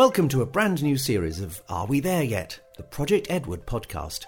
Welcome to a brand new series of Are We There Yet? The Project Edward podcast.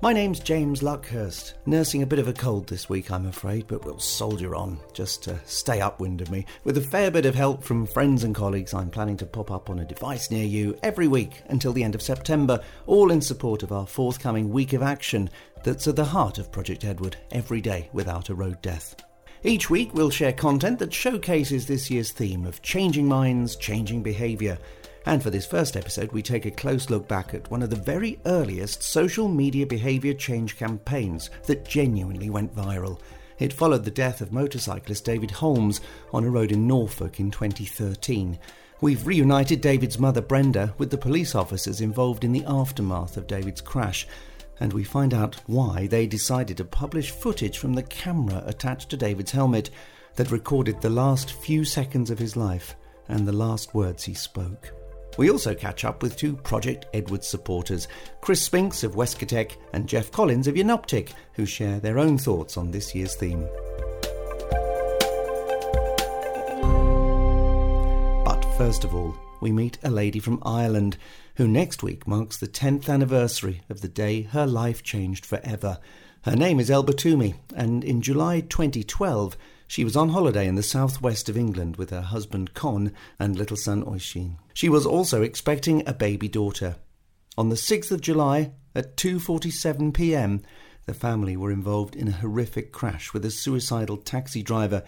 My name's James Luckhurst, nursing a bit of a cold this week, I'm afraid, but we'll soldier on, just to stay upwind of me. With a fair bit of help from friends and colleagues, I'm planning to pop up on a device near you every week until the end of September, all in support of our forthcoming week of action that's at the heart of Project Edward, every day without a road death. Each week, we'll share content that showcases this year's theme of changing minds, changing behaviour. And for this first episode, we take a close look back at one of the very earliest social media behaviour change campaigns that genuinely went viral. It followed the death of motorcyclist David Holmes on a road in Norfolk in 2013. We've reunited David's mother Brenda with the police officers involved in the aftermath of David's crash and we find out why they decided to publish footage from the camera attached to David's helmet that recorded the last few seconds of his life and the last words he spoke. We also catch up with two Project Edward supporters, Chris Spinks of Westcotec and Geoff Collins of Jenoptik, who share their own thoughts on this year's theme. But first of all, we meet a lady from Ireland who next week marks the 10th anniversary of the day her life changed forever. Her name is Elber Twomey, and in July 2012, she was on holiday in the southwest of England with her husband Con and little son Oisin. She was also expecting a baby daughter. On the 6th of July at 2:47 p.m., the family were involved in a horrific crash with a suicidal taxi driver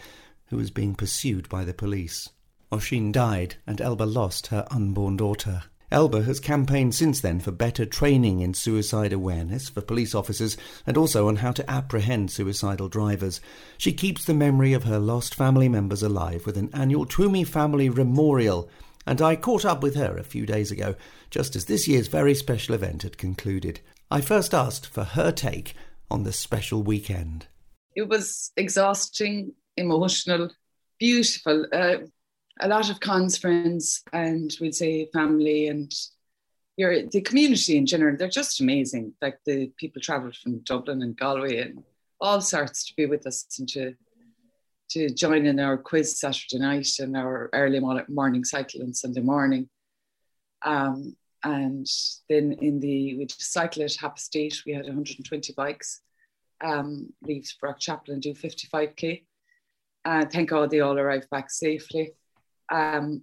who was being pursued by the police. Oisin died and Elber lost her unborn daughter. Elber has campaigned since then for better training in suicide awareness for police officers and also on how to apprehend suicidal drivers. She keeps the memory of her lost family members alive with an annual Twomey Family Memorial, and I caught up with her a few days ago, just as this year's very special event had concluded. I first asked for her take on the special weekend. It was exhausting, emotional, beautiful. Uh, a lot of Con's friends and we'd say family and your the community in general, they're just amazing. Like the people travelled from Dublin and Galway and all sorts to be with us and to to join in our quiz Saturday night and our early morning cycle on Sunday morning. Um, and then in the we cycle at Happy State, we had 120 bikes um, leave Brock-Chapel and do 55k. And uh, thank God they all arrived back safely. Um,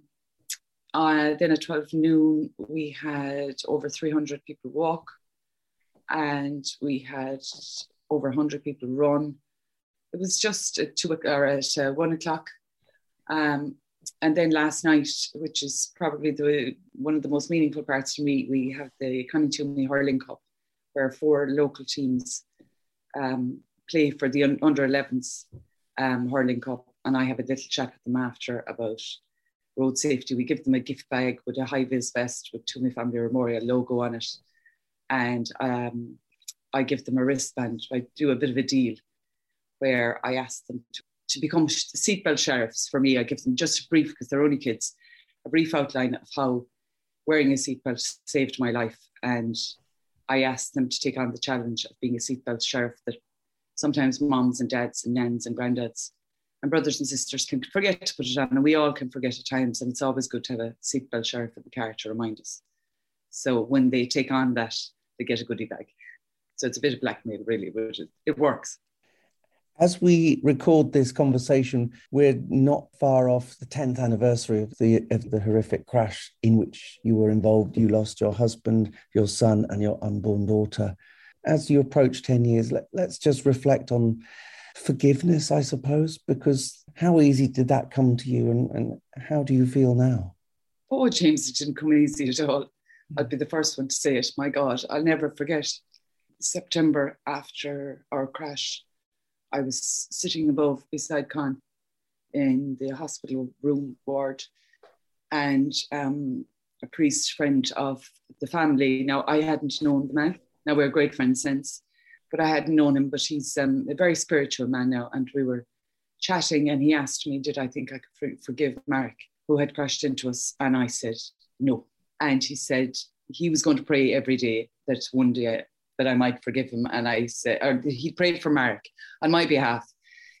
uh, then at 12 noon, we had over 300 people walk and we had over 100 people run. It was just at, two, or at uh, one o'clock. Um, and then last night, which is probably the one of the most meaningful parts for me, we have the Connie Hurling Cup, where four local teams um, play for the under 11s um, hurling cup. And I have a little chat with them after about road safety. We give them a gift bag with a high vis vest with Twomey Family Memorial logo on it. And um, I give them a wristband. I do a bit of a deal where I ask them to, to become seatbelt sheriffs for me. I give them just a brief, because they're only kids, a brief outline of how wearing a seatbelt saved my life. And I asked them to take on the challenge of being a seatbelt sheriff that sometimes moms and dads and nans and granddads and brothers and sisters can forget to put it on, and we all can forget at times. And it's always good to have a seatbelt sheriff in the car to remind us. So when they take on that, they get a goodie bag. So it's a bit of blackmail, really, but it, it works. As we record this conversation, we're not far off the 10th anniversary of the of the horrific crash in which you were involved. You lost your husband, your son, and your unborn daughter. As you approach 10 years, let, let's just reflect on forgiveness, I suppose, because how easy did that come to you and, and how do you feel now? Oh, James, it didn't come easy at all. I'd be the first one to say it. My God, I'll never forget September after our crash. I was sitting above beside Con in the hospital room ward, and um, a priest friend of the family. Now, I hadn't known the man. Now, we're great friends since but I hadn't known him. But he's um, a very spiritual man now, and we were chatting, and he asked me, "Did I think I could forgive Mark, who had crashed into us?" And I said, "No." And he said he was going to pray every day that one day that I might forgive him. And I said, or he prayed for Mark on my behalf.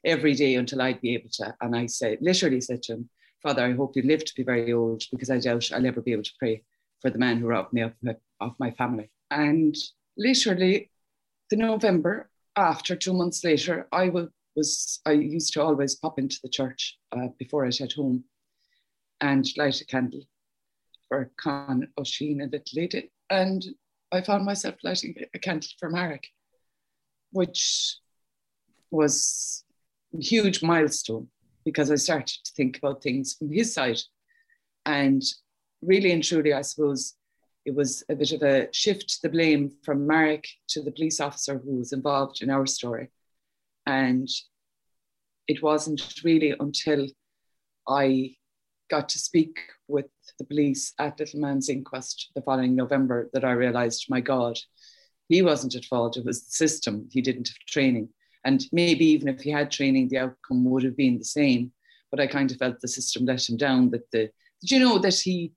every day until I'd be able to. And I said, literally said to him, Father, I hope you live to be very old because I doubt I'll ever be able to pray for the man who robbed me of my, of my family. And literally, the November after, two months later, I was I used to always pop into the church uh, before I'd head home and light a candle for Con Oisin and Little Lady. And I found myself lighting a candle for Marek, which was a huge milestone because I started to think about things from his side. And really and truly, I suppose it was a bit of a shift the blame from Marek to the police officer who was involved in our story. And it wasn't really until I got to speak with the police at Little Man's inquest the following November that I realized, my God, he wasn't at fault. It was the system. He didn't have training. And maybe even if he had training, the outcome would have been the same. But I kind of felt the system let him down. That the did you know that he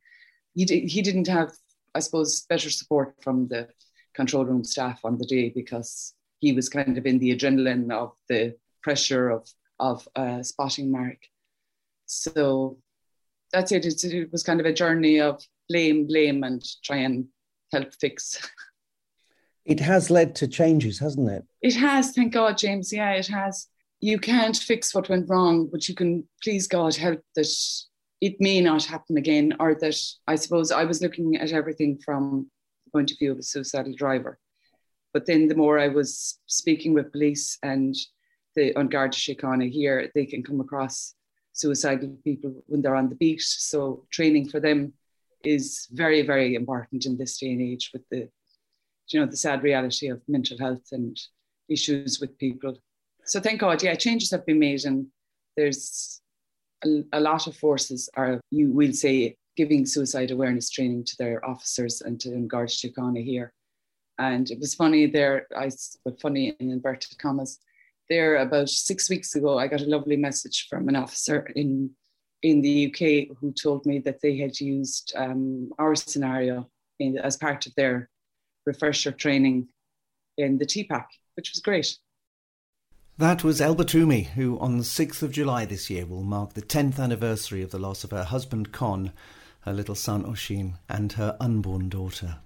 he he didn't have, I suppose, better support from the control room staff on the day because he was kind of in the adrenaline of the pressure of of uh, spotting Mark. So that's it. It was kind of a journey of blame, blame, and try and help fix. It has led to changes, hasn't it? It has, thank God, James. Yeah, it has. You can't fix what went wrong, but you can, please God, help that it may not happen again, or that I suppose I was looking at everything from the point of view of a suicidal driver. But then the more I was speaking with police and the on Garda Síochána here, they can come across suicidal people when they're on the beat. So training for them is very, very important in this day and age with the you know, the sad reality of mental health and issues with people. So thank God, yeah, changes have been made, and there's a, lot of forces are, you will say, giving suicide awareness training to their officers and to Garda Síochána here. And it was funny there, I funny in inverted commas. There, about six weeks ago, I got a lovely message from an officer in in the UK who told me that they had used um, our scenario in, as part of their refresher training in the TPAC, which was great. That was Elber Twomey, who on the 6th of July this year will mark the 10th anniversary of the loss of her husband Con, her little son Oisín, and her unborn daughter.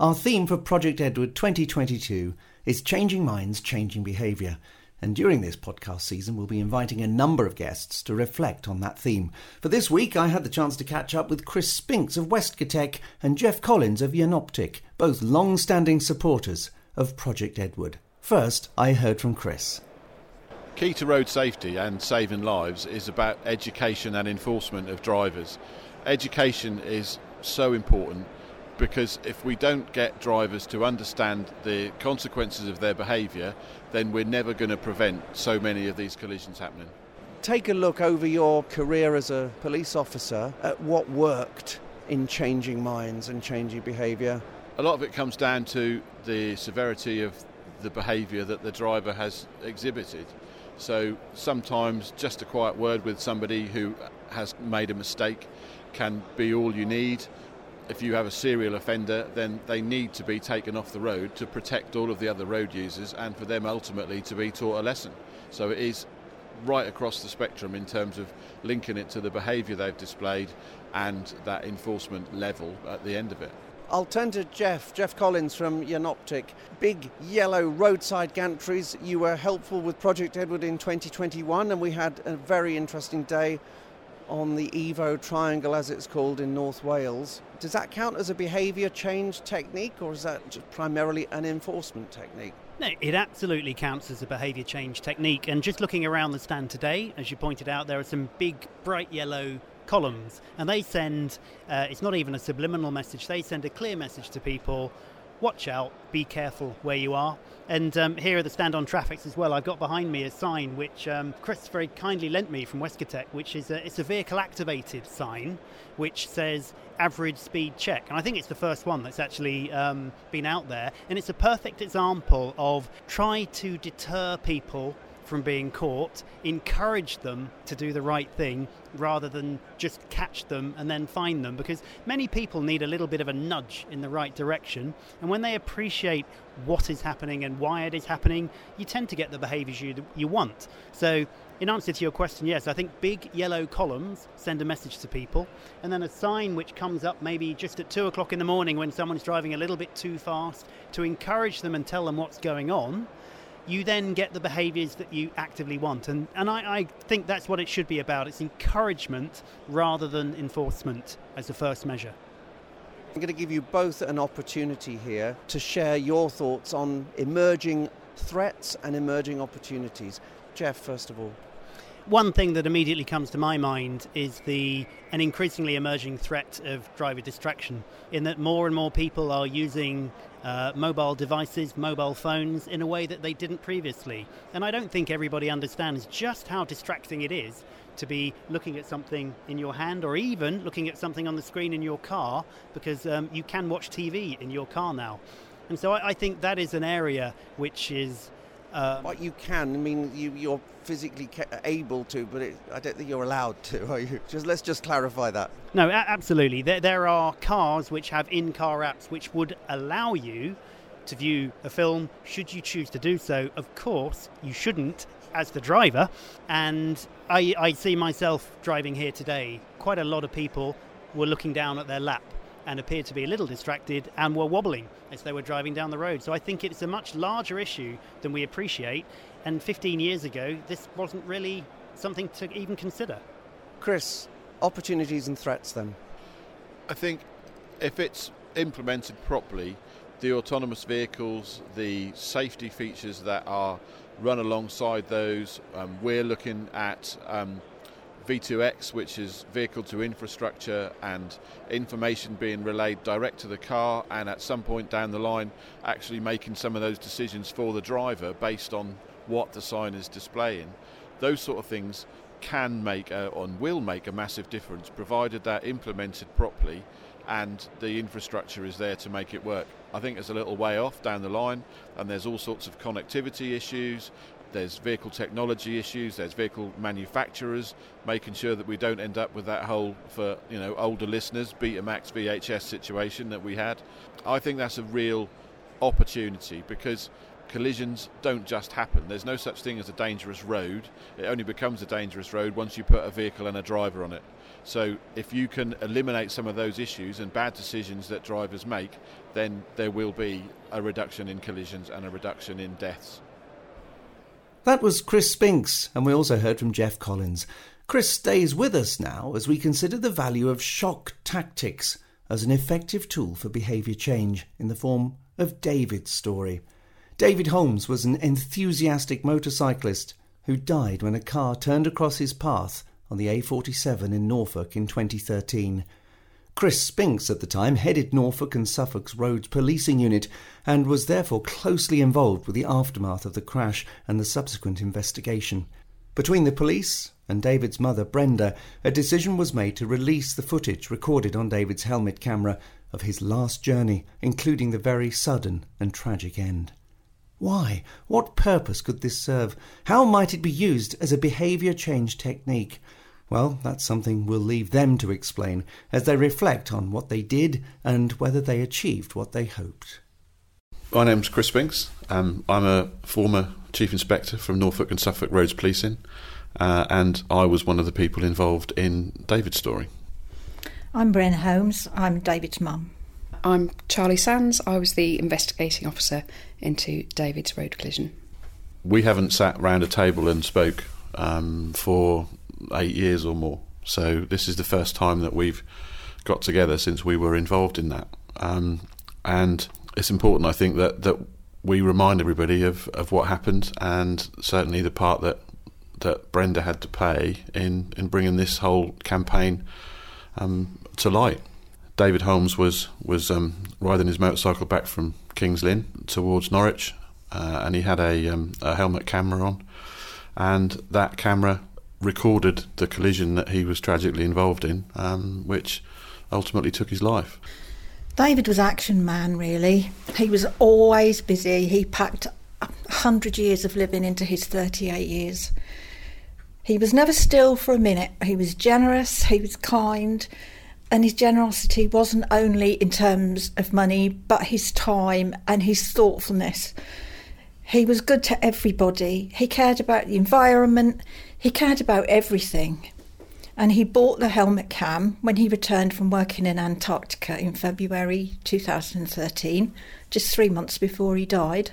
Our theme for Project Edward 2022 is Changing Minds, Changing Behaviour, and during this podcast season, we'll be inviting a number of guests to reflect on that theme. For this week, I had the chance to catch up with Chris Spinks of Westcotec and Geoff Collins of Jenoptik, both long standing supporters of Project Edward. First, I heard from Chris. Key to road safety and saving lives is about education and enforcement of drivers. Education is so important because if we don't get drivers to understand the consequences of their behaviour, then we're never going to prevent so many of these collisions happening. Take a look over your career as a police officer at what worked in changing minds and changing behaviour. A lot of it comes down to the severity of the behaviour that the driver has exhibited. So sometimes just a quiet word with somebody who has made a mistake can be all you need if you have a serial offender, then they need to be taken off the road to protect all of the other road users and for them ultimately to be taught a lesson. So it is right across the spectrum in terms of linking it to the behaviour they've displayed and that enforcement level at the end of it. I'll turn to Geoff, Geoff Collins from Jenoptik. Big yellow roadside gantries. You were helpful with Project Edward in 2021, and we had a very interesting day on the Evo Triangle, as it's called in North Wales. Does that count as a behaviour change technique, or is that just primarily an enforcement technique? No, it absolutely counts as a behaviour change technique. And just looking around the stand today, as you pointed out, there are some big, bright yellow columns, and they send uh, it's not even a subliminal message, they send a clear message to people watch out, be careful where you are. And um, here are the stand on traffics as well. I've got behind me a sign which um, Chris very kindly lent me from Westcotec, which is a, it's a vehicle activated sign which says average speed check. And I think it's the first one that's actually um, been out there. And it's a perfect example of try to deter people from being caught, encourage them to do the right thing rather than just catch them and then fine them. Because many people need a little bit of a nudge in the right direction. And when they appreciate what is happening and why it is happening, you tend to get the behaviours you, you want. So in answer to your question, yes, I think big yellow columns send a message to people, and then a sign which comes up maybe just at two o'clock in the morning when someone's driving a little bit too fast to encourage them and tell them what's going on. You then get the behaviours that you actively want, and, and I, I think that's what it should be about. It's encouragement rather than enforcement as the first measure. I'm going to give you both an opportunity here to share your thoughts on emerging threats and emerging opportunities. Geoff, first of all. One thing that immediately comes to my mind is the an increasingly emerging threat of driver distraction, in that more and more people are using uh, mobile devices, mobile phones, in a way that they didn't previously. And I don't think everybody understands just how distracting it is to be looking at something in your hand or even looking at something on the screen in your car because um, you can watch TV in your car now. And so I, I think that is an area which is um, what you can, I mean, you, you're physically able to, but it, I don't think you're allowed to. Are you? Just let's just clarify that. No, absolutely. There, there are cars which have in-car apps which would allow you to view a film should you choose to do so. Of course, you shouldn't as the driver. And I, I see myself driving here today. Quite a lot of people were looking down at their lap and appeared to be a little distracted and were wobbling as they were driving down the road. So I think it's a much larger issue than we appreciate. And 15 years ago, this wasn't really something to even consider. Chris, opportunities and threats then? I think if it's implemented properly, the autonomous vehicles, the safety features that are run alongside those, um, we're looking at um, V2X, which is vehicle to infrastructure and information being relayed direct to the car, and at some point down the line, actually making some of those decisions for the driver based on what the sign is displaying. Those sort of things can make a, and will make a massive difference provided they're implemented properly and the infrastructure is there to make it work. I think it's a little way off down the line, and there's all sorts of connectivity issues there's vehicle technology issues, there's vehicle manufacturers making sure that we don't end up with that whole, for you know older listeners, Betamax VHS situation that we had. I think that's a real opportunity because collisions don't just happen. There's no such thing as a dangerous road. It only becomes a dangerous road once you put a vehicle and a driver on it. So if you can eliminate some of those issues and bad decisions that drivers make, then there will be a reduction in collisions and a reduction in deaths. That was Chris Spinks, and we also heard from Geoff Collins. Chris stays with us now as we consider the value of shock tactics as an effective tool for behaviour change in the form of David's story. David Holmes was an enthusiastic motorcyclist who died when a car turned across his path on the A47 in Norfolk in 2013. Chris Spinks at the time headed Norfolk and Suffolk's roads policing unit and was therefore closely involved with the aftermath of the crash and the subsequent investigation. Between the police and David's mother, Brenda, a decision was made to release the footage recorded on David's helmet camera of his last journey, including the very sudden and tragic end. Why? What purpose could this serve? How might it be used as a behaviour change technique? Well, that's something we'll leave them to explain as they reflect on what they did and whether they achieved what they hoped. My name's Chris Spinks. Um, I'm a former Chief Inspector from Norfolk and Suffolk Roads Policing, uh, and I was one of the people involved in David's story. I'm Bren Holmes. I'm David's mum. I'm Charlie Sands. I was the investigating officer into David's road collision. We haven't sat round a table and spoke um, for eight years or more. So this is the first time that we've got together since we were involved in that. Um, and it's important, I think, that, that we remind everybody of, of what happened and certainly the part that that Brenda had to play in, in bringing this whole campaign um, to light. David Holmes was was um, riding his motorcycle back from Kings Lynn towards Norwich, uh, and he had a, um, a helmet camera on, and that camera recorded the collision that he was tragically involved in, um, which ultimately took his life. David was action man, really. He was always busy. He packed 100 years of living into his 38 years. He was never still for a minute. He was generous, he was kind, and his generosity wasn't only in terms of money, but his time and his thoughtfulness. He was good to everybody. He cared about the environment, he cared about everything. And he bought the helmet cam when he returned from working in Antarctica in February 2013, just three months before he died,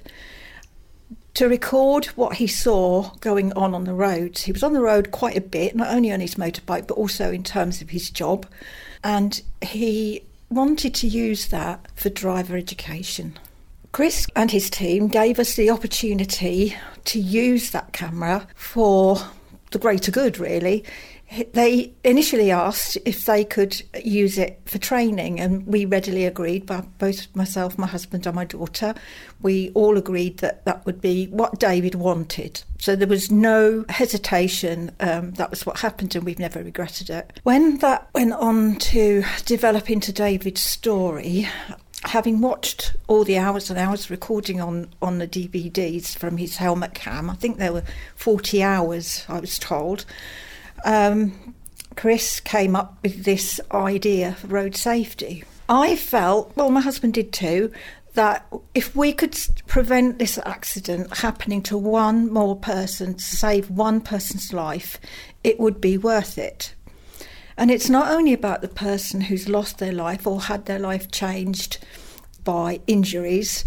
to record what he saw going on on the roads. He was on the road quite a bit, not only on his motorbike, but also in terms of his job. And he wanted to use that for driver education. Chris and his team gave us the opportunity to use that camera for the greater good, really. They initially asked if they could use it for training, and we readily agreed. But both myself, my husband, and my daughter, we all agreed that that would be what David wanted. So there was no hesitation. Um, that was what happened, and we've never regretted it. When that went on to develop into David's story, having watched all the hours and hours recording on, on the DVDs from his helmet cam, I think there were 40 hours, I was told, um, Chris came up with this idea for road safety. I felt, well, my husband did too, that if we could prevent this accident happening to one more person, save one person's life, it would be worth it. And it's not only about the person who's lost their life or had their life changed by injuries,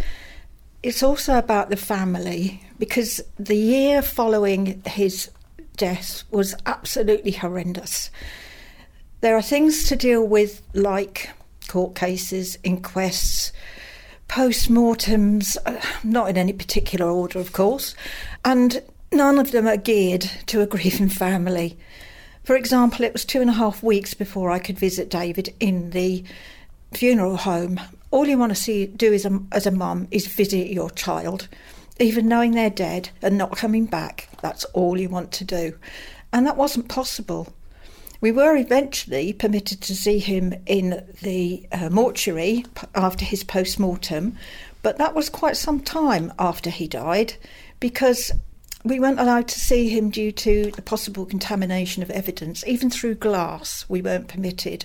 it's also about the family because the year following his death was absolutely horrendous. There are things to deal with like court cases, inquests, post mortems, uh, not in any particular order, of course, and none of them are geared to a grieving family. For example, it was two and a half weeks before I could visit David in the funeral home. All you want to see do as a, as a mum is visit your child even knowing they're dead and not coming back, that's all you want to do. And that wasn't possible. We were eventually permitted to see him in the uh, mortuary after his post mortem, but that was quite some time after he died because we weren't allowed to see him due to the possible contamination of evidence. Even through glass, we weren't permitted.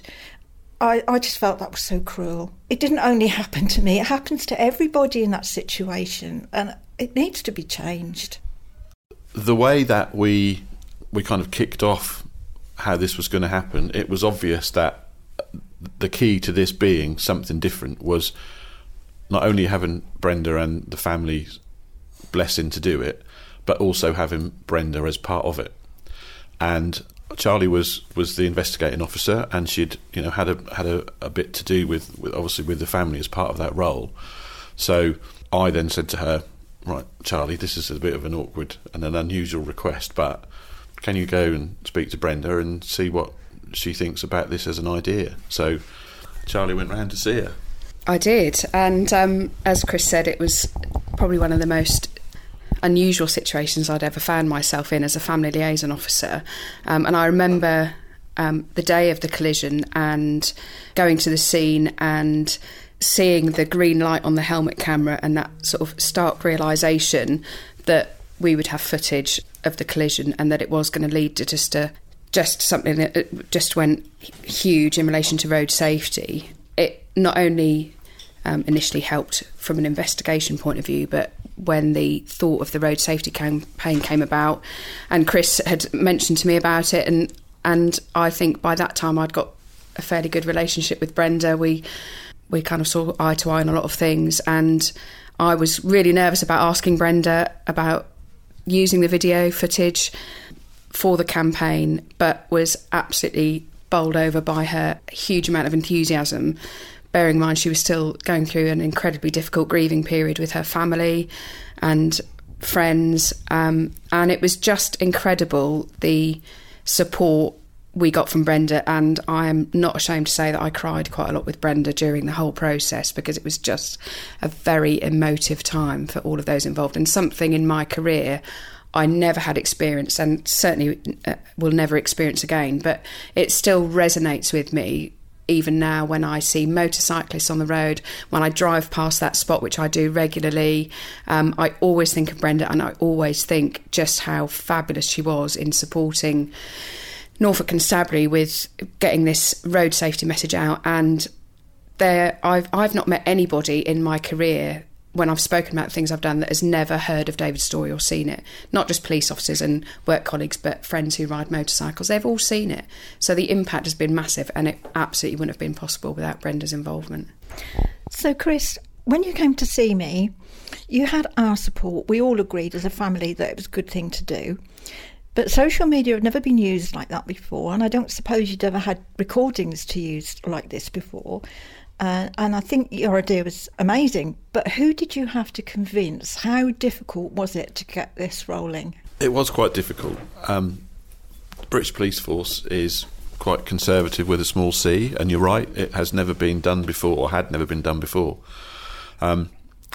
I, I just felt that was so cruel. It didn't only happen to me, it happens to everybody in that situation. And it needs to be changed. The way that we we kind of kicked off how this was going to happen, it was obvious that the key to this being something different was not only having Brenda and the family's blessing to do it, but also having Brenda as part of it. And Charlie was was the investigating officer, and she'd you know had a had a, a bit to do with, with obviously with the family as part of that role. So I then said to her, right, Charlie, this is a bit of an awkward and an unusual request, but can you go and speak to Brenda and see what she thinks about this as an idea? So Charlie went round to see her. I did, and um, as Chris said, it was probably one of the most unusual situations I'd ever found myself in as a family liaison officer. Um, and I remember um, the day of the collision and going to the scene and seeing the green light on the helmet camera and that sort of stark realization that we would have footage of the collision and that it was going to lead to just a just something that just went huge in relation to road safety. It not only um, initially helped from an investigation point of view, but when the thought of the road safety campaign came about, and Chris had mentioned to me about it, and and I think by that time I'd got a fairly good relationship with Brenda. We we kind of saw eye to eye on a lot of things. And I was really nervous about asking Brenda about using the video footage for the campaign, but was absolutely bowled over by her huge amount of enthusiasm. Bearing in mind she was still going through an incredibly difficult grieving period with her family and friends, um, and it was just incredible the support we got from Brenda, and I am not ashamed to say that I cried quite a lot with Brenda during the whole process because it was just a very emotive time for all of those involved, and something in my career I never had experienced, and certainly uh, will never experience again. But it still resonates with me even now when I see motorcyclists on the road, when I drive past that spot, which I do regularly, um, I always think of Brenda and I always think just how fabulous she was in supporting Norfolk Constabulary with getting this road safety message out. And there, I've, I've not met anybody in my career when I've spoken about things I've done that has never heard of David's story or seen it. Not just police officers and work colleagues, but friends who ride motorcycles. They've all seen it. So the impact has been massive, and it absolutely wouldn't have been possible without Brenda's involvement. So, Chris, when you came to see me, you had our support. We all agreed as a family that it was a good thing to do. But social media had never been used like that before, and I don't suppose you'd ever had recordings to use like this before. Uh, and I think your idea was amazing. But who did you have to convince? How difficult was it to get this rolling? It was quite difficult. Um, the British Police Force is quite conservative with a small c, and you're right, it has never been done before, or had never been done before. Um,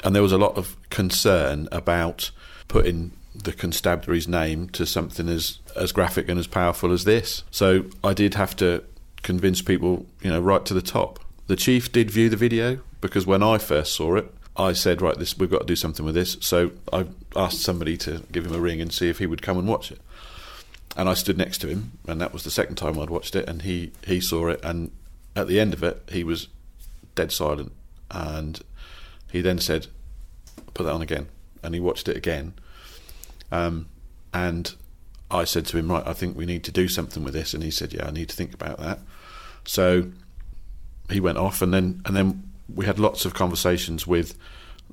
and there was a lot of concern about putting the constabulary's name to something as, as graphic and as powerful as this. So I did have to convince people, you know, right to the top the chief did view the video because when I first saw it, I said, right, this we've got to do something with this. So I asked somebody to give him a ring and see if he would come and watch it. And I stood next to him, and that was the second time I'd watched it, and he, he saw it, and at the end of it, he was dead silent. And he then said, put that on again. And he watched it again. Um, and I said to him, right, I think we need to do something with this. And he said, yeah, I need to think about that. So he went off, and then and then we had lots of conversations with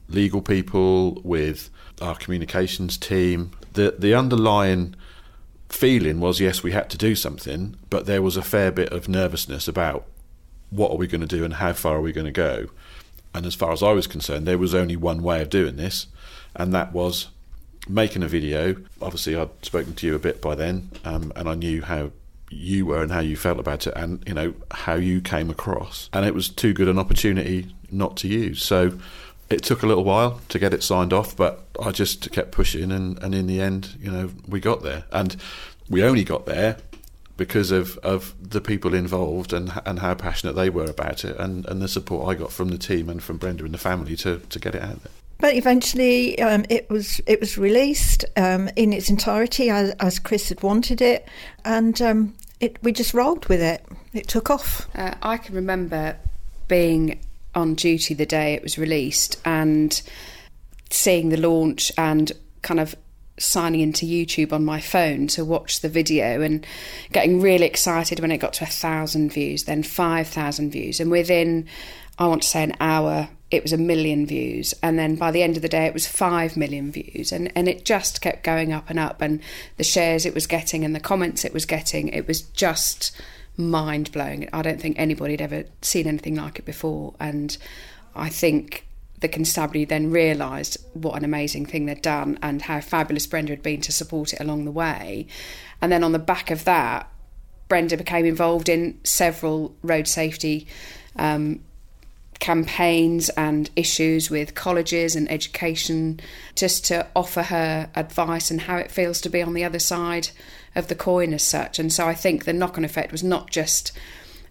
legal people, with our communications team. The the underlying feeling was yes, we had to do something, but there was a fair bit of nervousness about what are we going to do and how far are we going to go. And as far as I was concerned, there was only one way of doing this, and that was making a video. Obviously, I'd spoken to you a bit by then, um, and I knew how you were and how you felt about it and you know how you came across. And it was too good an opportunity not to use. So it took a little while to get it signed off but I just kept pushing and, and in the end you know we got there. And we only got there because of, of the people involved and and how passionate they were about it and, and the support I got from the team and from Brenda and the family to, to get it out there. But eventually, um, it was it was released um, in its entirety as, as, Chris had wanted it, and um, it, we just rolled with it. It took off. Uh, I can remember being on duty the day it was released and seeing the launch and kind of signing into YouTube on my phone to watch the video and getting really excited when it got to a thousand views, then five thousand views, and within I want to say an hour, it was a million views. And then by the end of the day, it was five million views. And, and it just kept going up and up. And the shares it was getting and the comments it was getting, it was just mind blowing. I don't think anybody had ever seen anything like it before. And I think the constabulary then realised what an amazing thing they'd done and how fabulous Brenda had been to support it along the way. And then on the back of that, Brenda became involved in several road safety um, campaigns and issues with colleges and education just to offer her advice and how it feels to be on the other side of the coin as such. And so I think the knock on effect was not just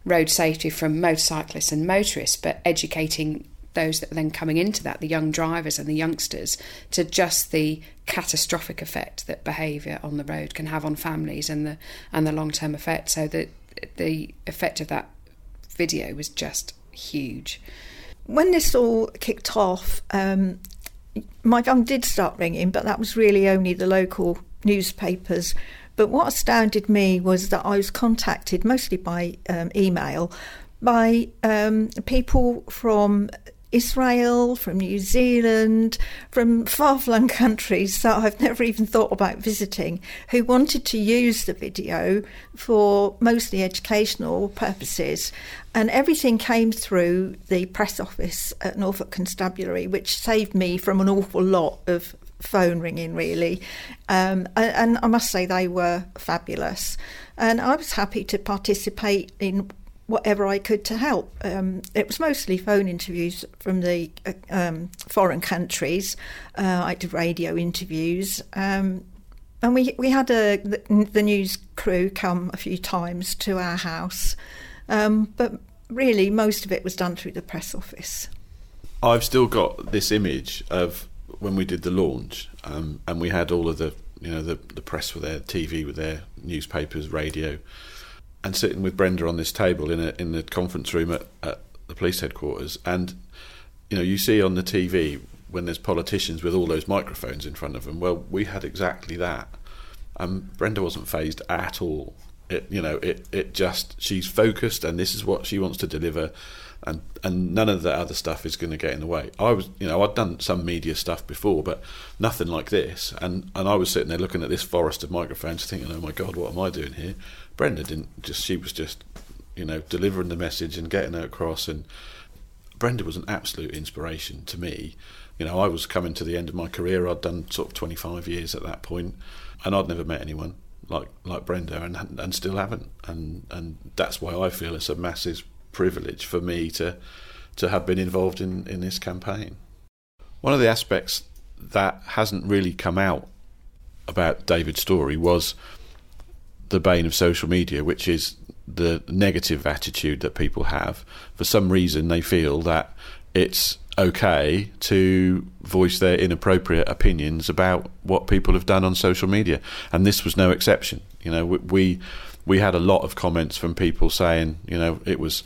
road safety from motorcyclists and motorists, but educating those that are then coming into that, the young drivers and the youngsters, to just the catastrophic effect that behaviour on the road can have on families and the and the long term effect. So that the effect of that video was just huge. When this all kicked off, um, my phone did start ringing, but that was really only the local newspapers. But what astounded me was that I was contacted mostly by um, email by um, people from Israel, from New Zealand, from far flung countries that I've never even thought about visiting, who wanted to use the video for mostly educational purposes. And everything came through the press office at Norfolk Constabulary, which saved me from an awful lot of phone ringing, really. Um, and, and I must say, they were fabulous. And I was happy to participate in whatever I could to help. Um, it was mostly phone interviews from the uh, um, foreign countries. Uh, I did radio interviews. Um, and we, we had a, the, the, news crew come a few times to our house. Um, but really most of it was done through the press office. I've still got this image of when we did the launch, um, and we had all of the you know the the press were there, TV were there, newspapers, radio, and sitting with Brenda on this table in a in the conference room at, at the police headquarters, and you know you see on the TV when there's politicians with all those microphones in front of them. Well, we had exactly that. Um, Brenda wasn't phased at all. It you know it it just she's focused and this is what she wants to deliver and and none of the other stuff is going to get in the way. I was, you know, I'd done some media stuff before, but nothing like this. And and I was sitting there looking at this forest of microphones, thinking, "Oh my God, what am I doing here?" Brenda didn't just; she was just, you know, delivering the message and getting it across. And Brenda was an absolute inspiration to me. You know, I was coming to the end of my career. I'd done sort of 25 years at that point, and I'd never met anyone like like Brenda, and and still haven't. And and that's why I feel it's a massive privilege for me to to have been involved in, in this campaign. One of the aspects that hasn't really come out about David's story was the bane of social media, which is the negative attitude that people have. For some reason, they feel that it's okay to voice their inappropriate opinions about what people have done on social media, and this was no exception. You know, we we had a lot of comments from people saying, you know, it was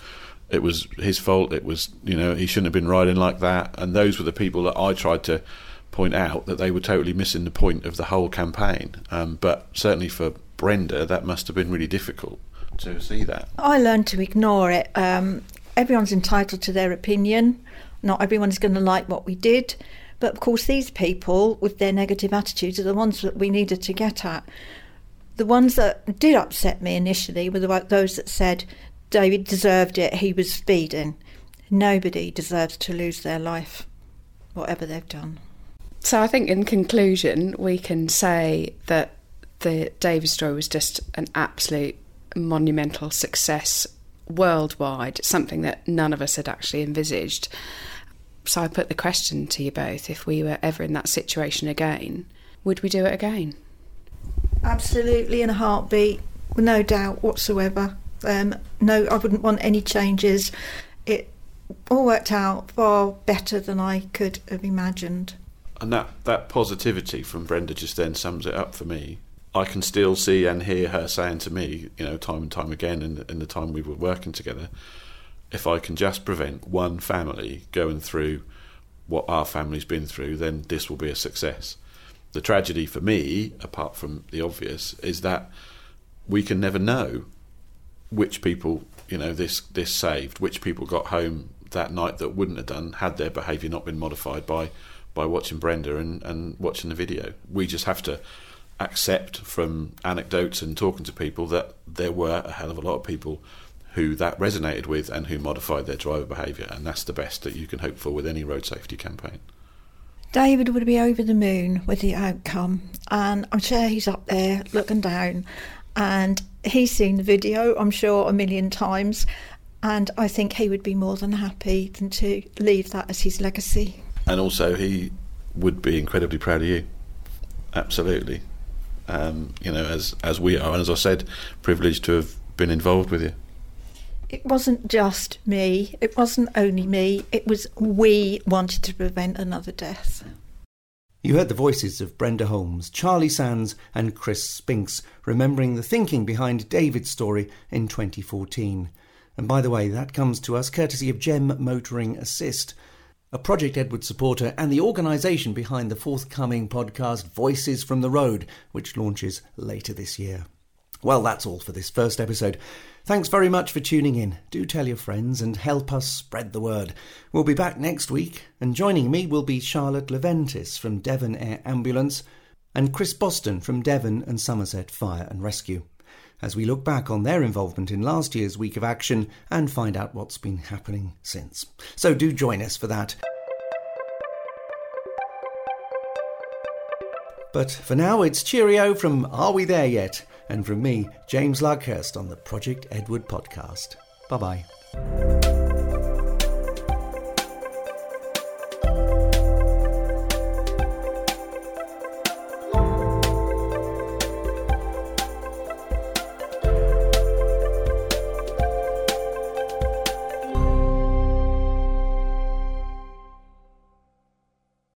it was his fault. It was, you know, he shouldn't have been riding like that. And those were the people that I tried to point out that they were totally missing the point of the whole campaign. Um, but certainly for Brenda, that must have been really difficult to see that. I learned to ignore it. Um, everyone's entitled to their opinion. Not everyone's going to like what we did. But of course, these people with their negative attitudes are the ones that we needed to get at. The ones that did upset me initially were the, those that said David deserved it, he was speeding. Nobody deserves to lose their life, whatever they've done. So I think in conclusion, we can say that the David story was just an absolute monumental success worldwide, something that none of us had actually envisaged. So I put the question to you both if we were ever in that situation again, would we do it again? Absolutely, in a heartbeat, no doubt whatsoever. Um, no, I wouldn't want any changes. It all worked out far better than I could have imagined. And that, that positivity from Brenda just then sums it up for me. I can still see and hear her saying to me, you know, time and time again in in the time we were working together, if I can just prevent one family going through what our family's been through, then this will be a success. The tragedy for me, apart from the obvious, is that we can never know which people, you know, this this saved, which people got home that night that wouldn't have done had their behaviour not been modified by by watching Brenda and, and watching the video. We just have to accept from anecdotes and talking to people that there were a hell of a lot of people who that resonated with and who modified their driver behaviour, and that's the best that you can hope for with any road safety campaign. David would be over the moon with the outcome, and I'm sure he's up there looking down, and he's seen the video, I'm sure, a million times, and I think he would be more than happy than to leave that as his legacy. And also, he would be incredibly proud of you. Absolutely. Um, you know, as as we are, and as I said, privileged to have been involved with you. It wasn't just me. It wasn't only me. It was we wanted to prevent another death. You heard the voices of Brenda Holmes, Charlie Sands, and Chris Spinks, remembering the thinking behind David's story in 2014. And by the way, that comes to us courtesy of Gem Motoring Assist, a Project Edward supporter and the organisation behind the forthcoming podcast Voices from the Road, which launches later this year. Well, that's all for this first episode. Thanks very much for tuning in. Do tell your friends and help us spread the word. We'll be back next week, and joining me will be Charlotte Leventis from Devon Air Ambulance and Chris Boston from Devon and Somerset Fire and Rescue, as we look back on their involvement in last year's week of action and find out what's been happening since. So do join us for that. But for now, it's cheerio from Are We There Yet? and from me, James Luckhurst, on the Project Edward podcast. Bye bye.